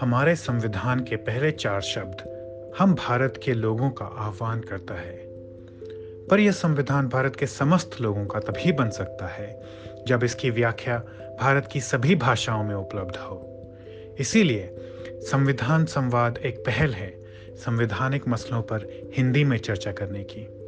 हमारे संविधान के पहले चार शब्द हम भारत के लोगों का आह्वान करता है। पर यह संविधान भारत के समस्त लोगों का तभी बन सकता है, जब इसकी व्याख्या भारत की सभी भाषाओं में उपलब्ध हो। इसीलिए संविधान संवाद एक पहल है, संवैधानिक मसलों पर हिंदी में चर्चा करने की।